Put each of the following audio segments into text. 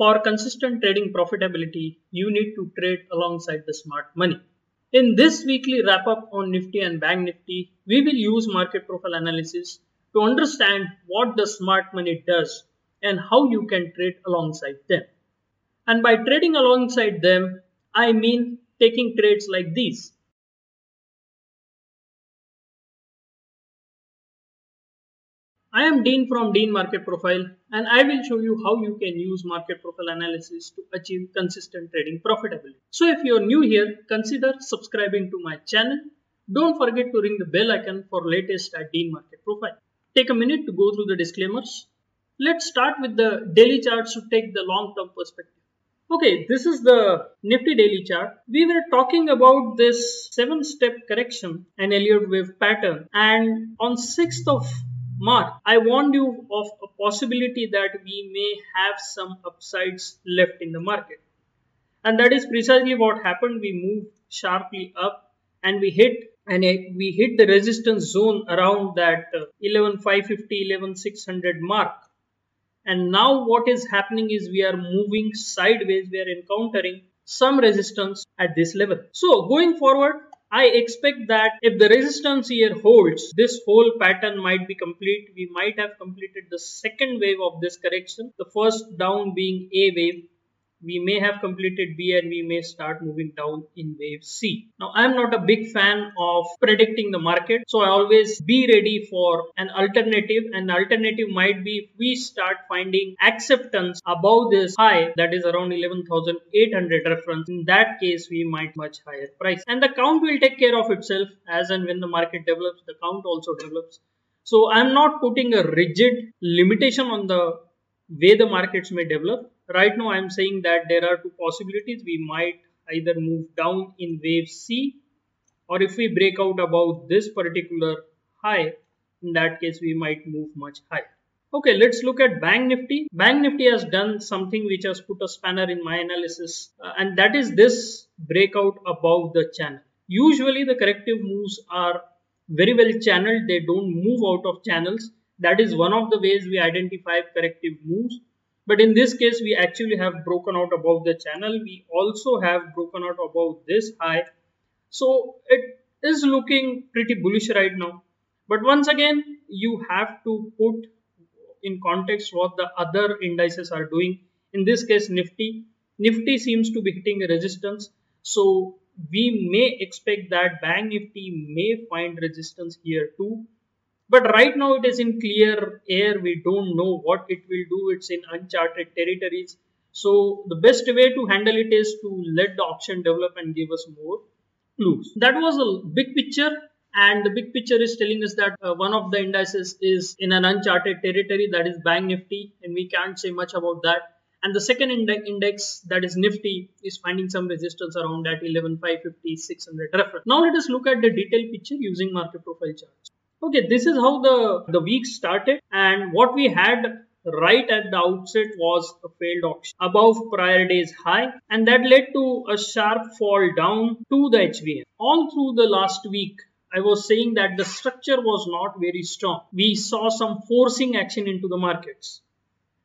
For consistent trading profitability, you need to trade alongside the smart money. In this weekly wrap up on Nifty and Bank Nifty, we will use market profile analysis to understand what the smart money does and how you can trade alongside them. And by trading alongside them, I mean taking trades like these. I am Dean from Dean Market Profile and I will show you how you can use market profile analysis to achieve consistent trading profitability. So if you are new here, consider subscribing to my channel. Don't forget to ring the bell icon for latest at Dean Market Profile. Take a minute to go through the disclaimers. Let's start with the daily charts to take the long term perspective. Okay, this is the Nifty daily chart. We were talking about this seven step correction and Elliott wave pattern and on 6th of March, I warned you of a possibility that we may have some upsides left in the market. And that is precisely what happened. We moved sharply up and we hit and we hit the resistance zone around that uh, 11550 11600 mark and now what is happening is we are moving sideways we are encountering some resistance at this level so going forward I expect that if the resistance here holds, this whole pattern might be complete. We might have completed the second wave of this correction. The first down being A wave we may have completed B and we may start moving down in wave C. Now I'm not a big fan of predicting the market so I always be ready for an alternative and alternative might be if we start finding acceptance above this high that is around 11,800 reference in that case we might much higher price and the count will take care of itself as and when the market develops the count also develops. So I'm not putting a rigid limitation on the way the markets may develop right now I'm saying that there are two possibilities. We might either move down in wave C or if we break out above this particular high, in that case we might move much higher. Okay, let's look at Bank Nifty. Bank Nifty has done something which has put a spanner in my analysis uh, and that is this breakout above the channel. Usually the corrective moves are very well channeled. They don't move out of channels. That is hmm. one of the ways we identify corrective moves but in this case, we actually have broken out above the channel. We also have broken out above this high. So it is looking pretty bullish right now. But once again, you have to put in context what the other indices are doing. In this case, Nifty. Nifty seems to be hitting a resistance. So we may expect that Bank Nifty may find resistance here too. But right now it is in clear air. We don't know what it will do. It's in uncharted territories. So the best way to handle it is to let the auction develop and give us more clues. That was a big picture and the big picture is telling us that uh, one of the indices is in an uncharted territory that is bank nifty and we can't say much about that and the second index that is nifty is finding some resistance around that 11550 600 reference now let us look at the detailed picture using market profile charts Okay, this is how the, the week started and what we had right at the outset was a failed auction above prior day's high and that led to a sharp fall down to the HVN. All through the last week, I was saying that the structure was not very strong. We saw some forcing action into the markets.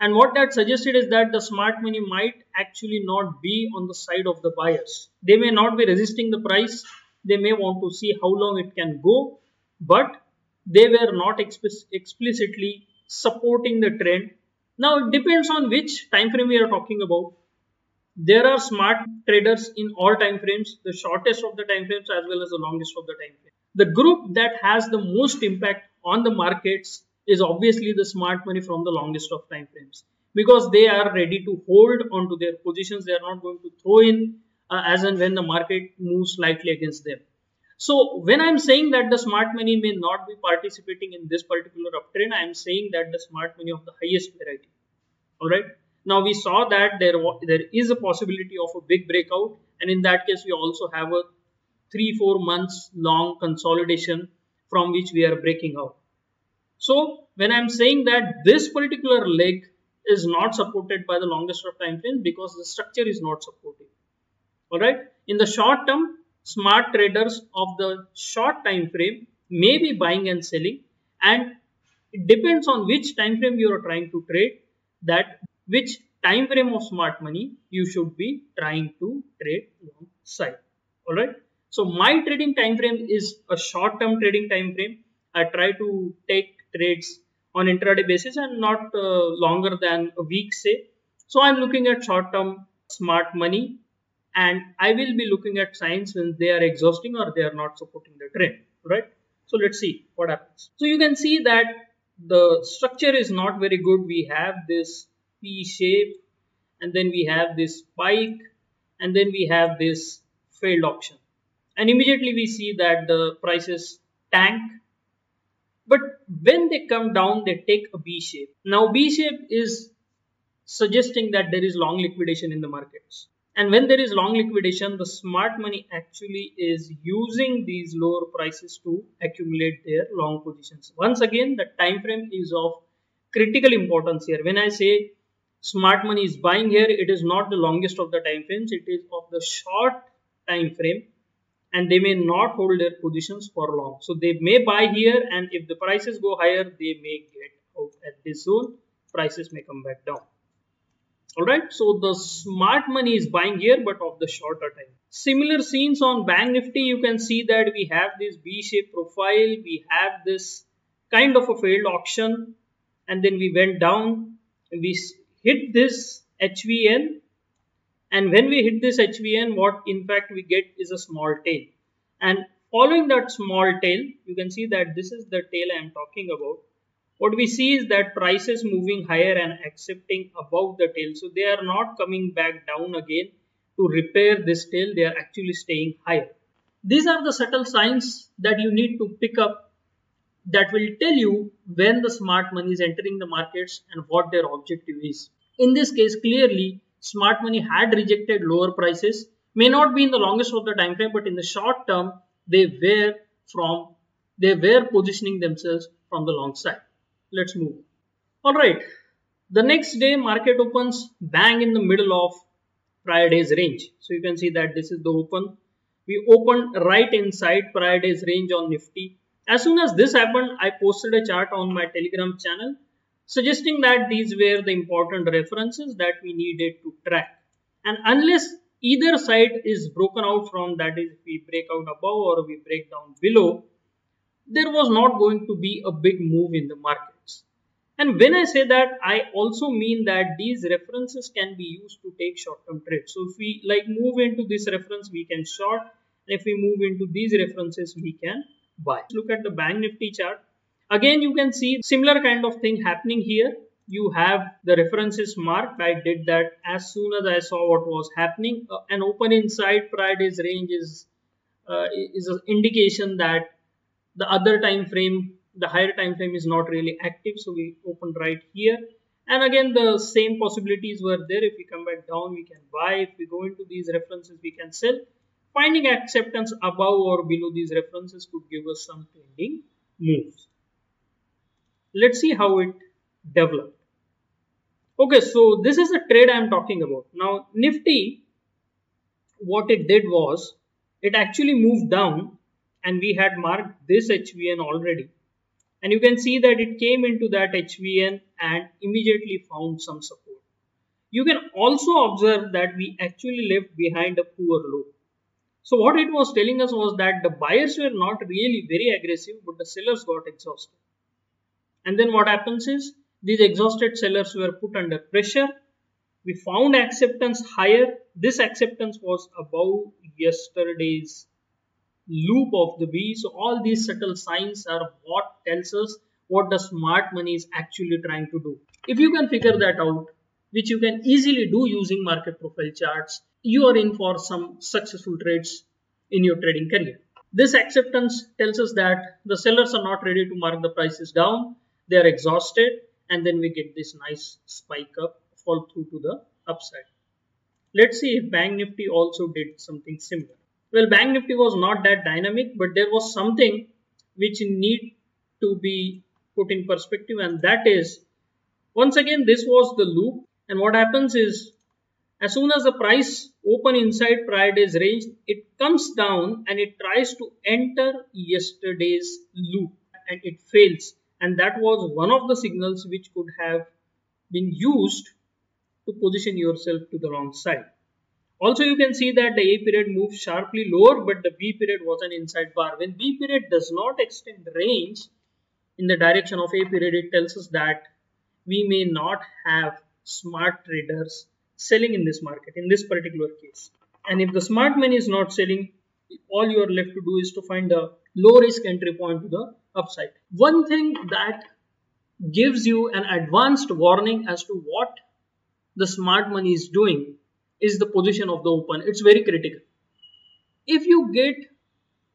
And what that suggested is that the smart money might actually not be on the side of the buyers. They may not be resisting the price. They may want to see how long it can go. But they were not explicitly supporting the trend. Now it depends on which time frame we are talking about. There are smart traders in all time frames, the shortest of the time frames as well as the longest of the time frame. The group that has the most impact on the markets is obviously the smart money from the longest of time frames because they are ready to hold onto their positions. They are not going to throw in uh, as and when the market moves slightly against them. So when I'm saying that the smart money may not be participating in this particular uptrend, I'm saying that the smart money of the highest variety. All right. Now we saw that there there is a possibility of a big breakout, and in that case we also have a three four months long consolidation from which we are breaking out. So when I'm saying that this particular leg is not supported by the longest of time frames because the structure is not supportive. All right. In the short term, smart traders of the short time frame may be buying and selling. And it depends on which time frame you are trying to trade that which time frame of smart money you should be trying to trade long side all right? So my trading time frame is a short term trading time frame. I try to take trades on intraday basis and not uh, longer than a week say. So i'm looking at short term smart money and i will be looking at signs when they are exhausting or they are not supporting the trend right? So let's see what happens. So you can see that the structure is not very good. We have this P shape and then we have this spike and then we have this failed auction. and immediately we see that the prices tank. But when they come down they take a B shape now B shape is suggesting that there is long liquidation in the markets and when there is long liquidation the smart money actually is using these lower prices to accumulate their long positions. Once again the time frame is of critical importance here. When i say smart money is buying here it is not the longest of the time frames it is of the short time frame and they may not hold their positions for long. So they may buy here and if the prices go higher they may get out at this zone. Prices may come back down all right so the smart money is buying here but of the shorter time. Similar scenes on bank nifty you can see that we have this b-shaped profile we have this kind of a failed auction and then we went down we hit this HVN and when we hit this HVN what in fact we get is a small tail. And following that small tail you can see that this is the tail I am talking about what we see is that prices moving higher and accepting above the tail so they are not coming back down again to repair this tail they are actually staying higher these are the subtle signs that you need to pick up that will tell you when the smart money is entering the markets and what their objective is. In this case, clearly, smart money had rejected lower prices, may not be in the longest of the time frame, but in the short term, they were from they were positioning themselves from the long side. Let's move. All right. The next day, market opens bang in the middle of prior day's range. So you can see that this is the open. We opened right inside prior day's range on Nifty as soon as this happened, I posted a chart on my Telegram channel suggesting that these were the important references that we needed to track. And unless either side is broken out from that is if we break out above or we break down below, there was not going to be a big move in the markets. And when I say that, I also mean that these references can be used to take short-term trades. So if we like move into this reference, we can short. And if we move into these references, we can buy. Look at the bank nifty chart. Again, you can see similar kind of thing happening here. You have the references marked. I did that as soon as I saw what was happening. Uh, an open inside prior day's range is uh, is an indication that the other time frame, the higher time frame is not really active. So we open right here. And again, the same possibilities were there. If we come back down, we can buy. If we go into these references, we can sell. Finding acceptance above or below these references could give us some trending moves. Let's see how it developed. Okay, so this is the trade I am talking about. Now, Nifty, what it did was, it actually moved down and we had marked this HVN already. And you can see that it came into that HVN and immediately found some support. You can also observe that we actually left behind a poor low. So what it was telling us was that the buyers were not really very aggressive, but the sellers got exhausted. And then what happens is these exhausted sellers were put under pressure. We found acceptance higher. This acceptance was above yesterday's loop of the B. So all these subtle signs are what tells us what the smart money is actually trying to do. If you can figure that out, which you can easily do using market profile charts, you are in for some successful trades in your trading career. This acceptance tells us that the sellers are not ready to mark the prices down. They are exhausted and then we get this nice spike up, fall through to the upside. Let's see if Bank Nifty also did something similar. Well, Bank Nifty was not that dynamic, but there was something which need to be put in perspective and that is once again this was the loop and what happens is as soon as the price open inside prior day's range, it comes down and it tries to enter yesterday's loop and it fails. And that was one of the signals which could have been used to position yourself to the wrong side. Also, you can see that the A period moved sharply lower, but the B period was an inside bar. When B period does not extend range in the direction of A period, it tells us that we may not have smart traders selling in this market in this particular case. And if the smart money is not selling, all you are left to do is to find a low risk entry point to the upside. One thing that gives you an advanced warning as to what the smart money is doing is the position of the open. It's very critical. If you get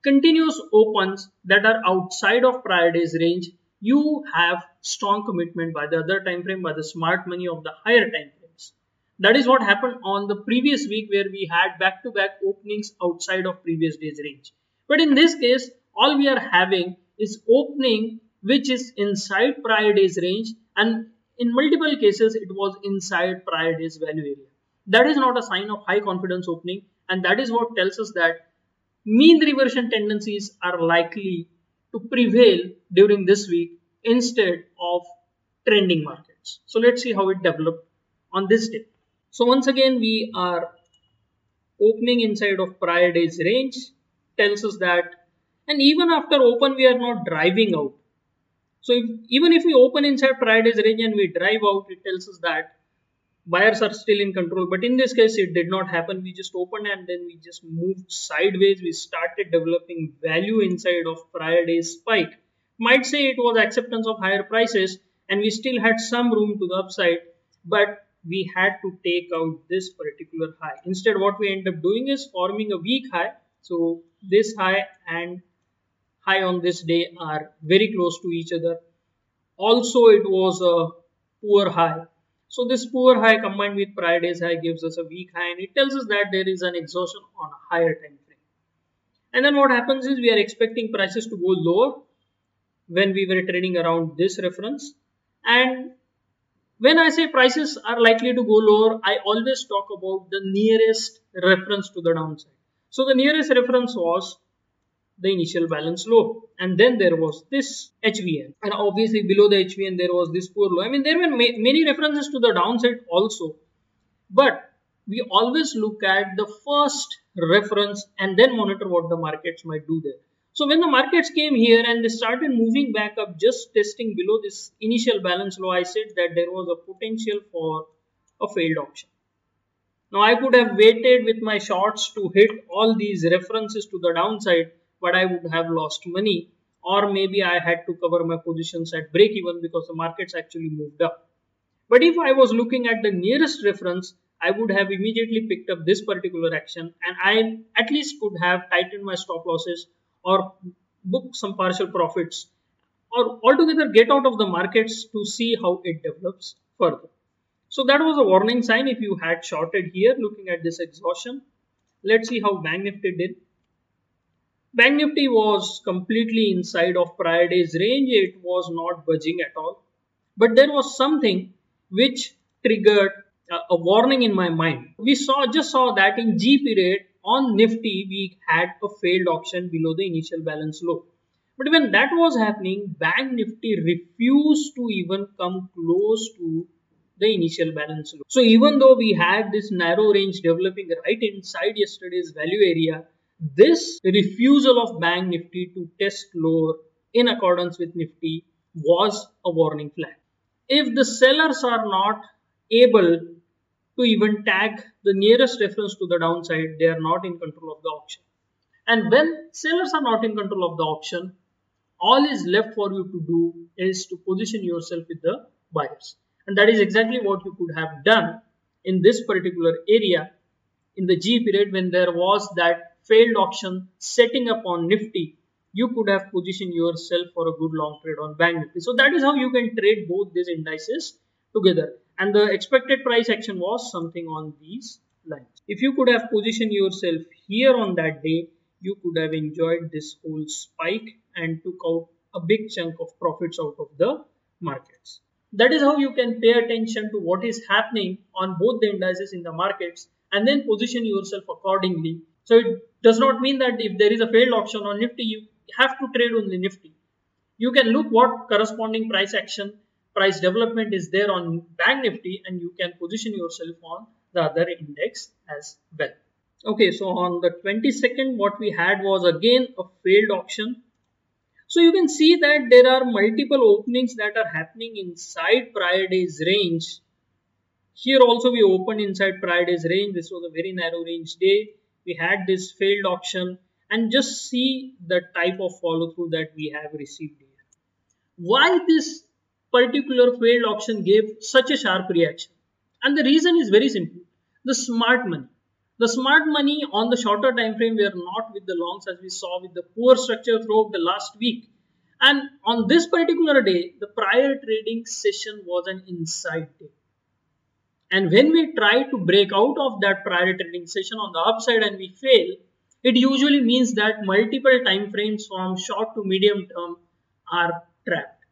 continuous opens that are outside of prior day's range, you have strong commitment by the other time frame by the smart money of the higher time frames. That is what happened on the previous week where we had back-to-back -back openings outside of previous day's range. But in this case, all we are having is opening which is inside prior day's range and in multiple cases it was inside prior day's value area. That is not a sign of high confidence opening and that is what tells us that mean reversion tendencies are likely to prevail during this week instead of trending markets. So let's see how it developed on this day. So once again we are opening inside of prior day's range tells us that and even after open we are not driving out. So if, even if we open inside prior day's range and we drive out it tells us that buyers are still in control but in this case it did not happen. We just opened and then we just moved sideways. We started developing value inside of prior day's spike. Might say it was acceptance of higher prices and we still had some room to the upside but we had to take out this particular high. Instead what we end up doing is forming a weak high. So this high and high on this day are very close to each other. Also it was a poor high so this poor high combined with prior day's high gives us a weak high and it tells us that there is an exhaustion on a higher time frame. And then what happens is we are expecting prices to go lower when we were trading around this reference. And when I say prices are likely to go lower, I always talk about the nearest reference to the downside. So the nearest reference was the initial balance low and then there was this HVN and obviously below the HVN there was this poor low. I mean there were ma many references to the downside also but we always look at the first reference and then monitor what the markets might do there. So when the markets came here and they started moving back up just testing below this initial balance low I said that there was a potential for a failed auction Now I could have waited with my shorts to hit all these references to the downside but I would have lost money or maybe I had to cover my positions at break even because the markets actually moved up. But if I was looking at the nearest reference, I would have immediately picked up this particular action and I at least could have tightened my stop losses or book some partial profits or altogether get out of the markets to see how it develops further. So that was a warning sign if you had shorted here looking at this exhaustion. Let's see how Bank Nifty did. Bank Nifty was completely inside of prior day's range. It was not budging at all. But there was something which triggered a, a warning in my mind. We saw just saw that in G period on Nifty we had a failed auction below the initial balance low. But when that was happening, Bank Nifty refused to even come close to the initial balance low. So even though we had this narrow range developing right inside yesterday's value area, this refusal of Bank Nifty to test lower in accordance with Nifty was a warning flag. If the sellers are not able to even tag the nearest reference to the downside, they are not in control of the auction. And when sellers are not in control of the auction, all is left for you to do is to position yourself with the buyers. And that is exactly what you could have done in this particular area in the G period when there was that failed auction setting up on Nifty, you could have positioned yourself for a good long trade on Bank Nifty. So that is how you can trade both these indices together. And the expected price action was something on these lines. If you could have positioned yourself here on that day, you could have enjoyed this whole spike and took out a big chunk of profits out of the markets. That is how you can pay attention to what is happening on both the indices in the markets and then position yourself accordingly so it does not mean that if there is a failed auction on Nifty, you have to trade only Nifty. You can look what corresponding price action price development is there on bank nifty and you can position yourself on the other index as well. Okay so on the 22nd what we had was again a failed auction so you can see that there are multiple openings that are happening inside prior days range. Here also we opened inside prior days range. This was a very narrow range day we had this failed auction and just see the type of follow through that we have received here. Why this particular failed auction gave such a sharp reaction? And the reason is very simple. The smart money. The smart money on the shorter time frame were not with the longs as we saw with the poor structure throughout the last week. And on this particular day, the prior trading session was an inside day. And when we try to break out of that prior trading session on the upside and we fail, it usually means that multiple time frames from short to medium term are trapped.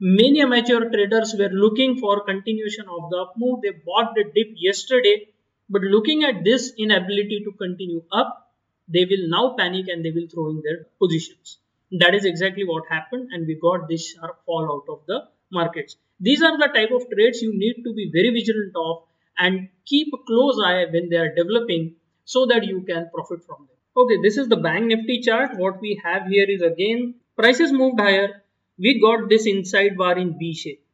Many amateur traders were looking for continuation of the up move. They bought the dip yesterday, but looking at this inability to continue up, they will now panic and they will throw in their positions. That is exactly what happened and we got this sharp fall out of the markets. These are the type of trades you need to be very vigilant of and keep a close eye when they are developing so that you can profit from them. Okay, this is the bank nifty chart. What we have here is again prices moved higher. We got this inside bar in B shape.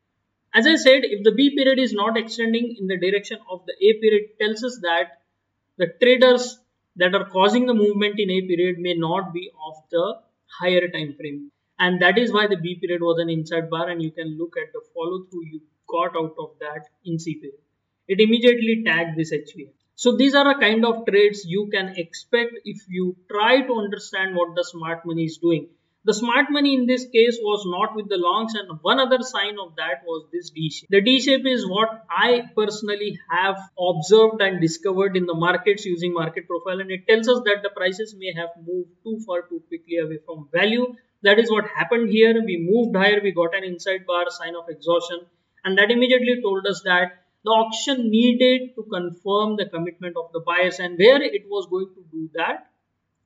As I said, if the B period is not extending in the direction of the A period tells us that the traders that are causing the movement in A period may not be of the higher time frame and that is why the B period was an inside bar and you can look at the follow through you got out of that in C period. It immediately tagged this HVN. So these are a kind of trades you can expect if you try to understand what the smart money is doing. The smart money in this case was not with the longs and one other sign of that was this D shape. The D shape is what I personally have observed and discovered in the markets using market profile and it tells us that the prices may have moved too far too quickly away from value that is what happened here. We moved higher, we got an inside bar sign of exhaustion, and that immediately told us that the auction needed to confirm the commitment of the buyers, and where it was going to do that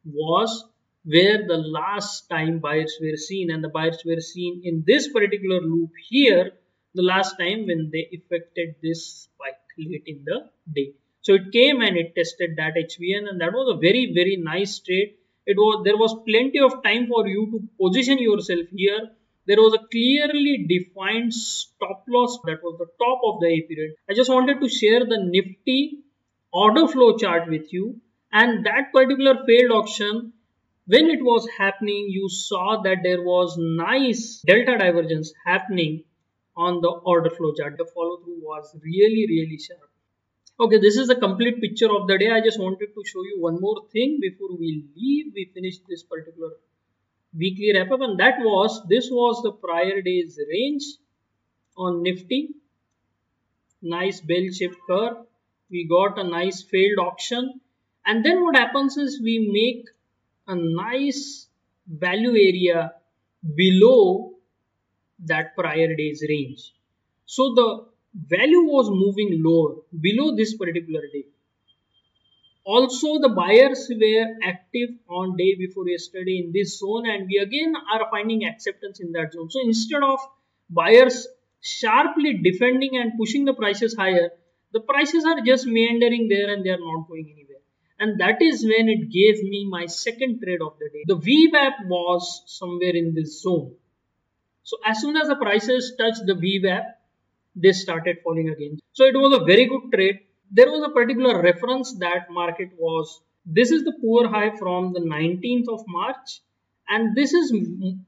was where the last time buyers were seen, and the buyers were seen in this particular loop here the last time when they effected this spike late in the day. So it came and it tested that HVN, and that was a very, very nice trade it was there was plenty of time for you to position yourself here there was a clearly defined stop loss that was the top of the A period. I just wanted to share the nifty order flow chart with you and that particular failed auction when it was happening you saw that there was nice delta divergence happening on the order flow chart. The follow through was really really sharp. Okay, this is the complete picture of the day. I just wanted to show you one more thing before we leave. We finish this particular weekly wrap up and that was, this was the prior day's range on Nifty. Nice bell-shaped curve. We got a nice failed auction. And then what happens is we make a nice value area below that prior day's range. So the value was moving lower below this particular day. Also, the buyers were active on day before yesterday in this zone and we again are finding acceptance in that zone. So instead of buyers sharply defending and pushing the prices higher, the prices are just meandering there and they are not going anywhere. And that is when it gave me my second trade of the day. The VWAP was somewhere in this zone. So as soon as the prices touch the VWAP, they started falling again. So it was a very good trade. There was a particular reference that market was. This is the poor high from the 19th of March. And this is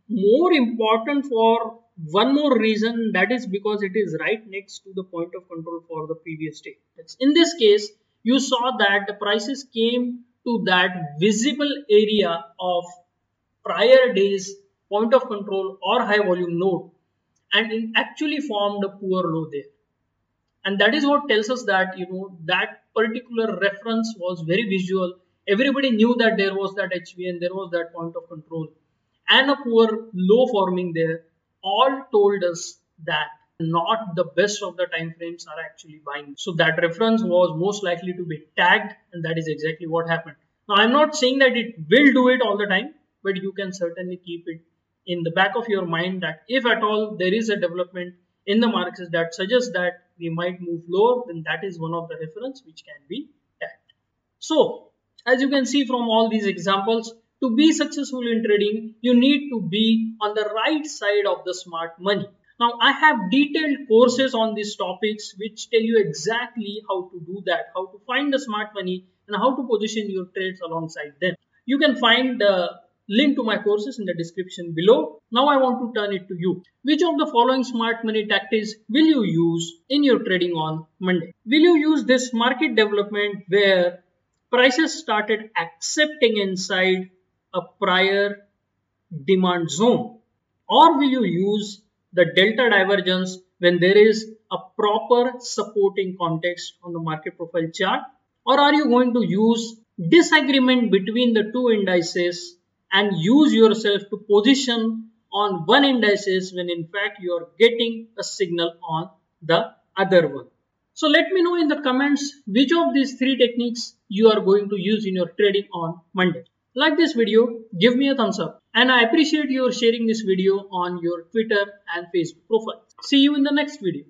more important for one more reason that is because it is right next to the point of control for the previous day. In this case, you saw that the prices came to that visible area of prior days point of control or high volume node and it actually formed a poor low there. And that is what tells us that, you know, that particular reference was very visual. Everybody knew that there was that HVN, there was that point of control and a poor low forming there. All told us that not the best of the time frames are actually buying. So that reference was most likely to be tagged and that is exactly what happened. Now I'm not saying that it will do it all the time, but you can certainly keep it in the back of your mind that if at all there is a development in the markets that suggests that we might move lower, then that is one of the reference which can be tagged. So, as you can see from all these examples, to be successful in trading, you need to be on the right side of the smart money. Now, I have detailed courses on these topics which tell you exactly how to do that, how to find the smart money and how to position your trades alongside them. You can find the link to my courses in the description below. Now I want to turn it to you. Which of the following smart money tactics will you use in your trading on Monday? Will you use this market development where prices started accepting inside a prior demand zone? Or will you use the delta divergence when there is a proper supporting context on the market profile chart? Or are you going to use disagreement between the two indices and use yourself to position on one indices when in fact you are getting a signal on the other one. So let me know in the comments which of these three techniques you are going to use in your trading on Monday. Like this video, give me a thumbs up and I appreciate your sharing this video on your Twitter and Facebook profile. See you in the next video.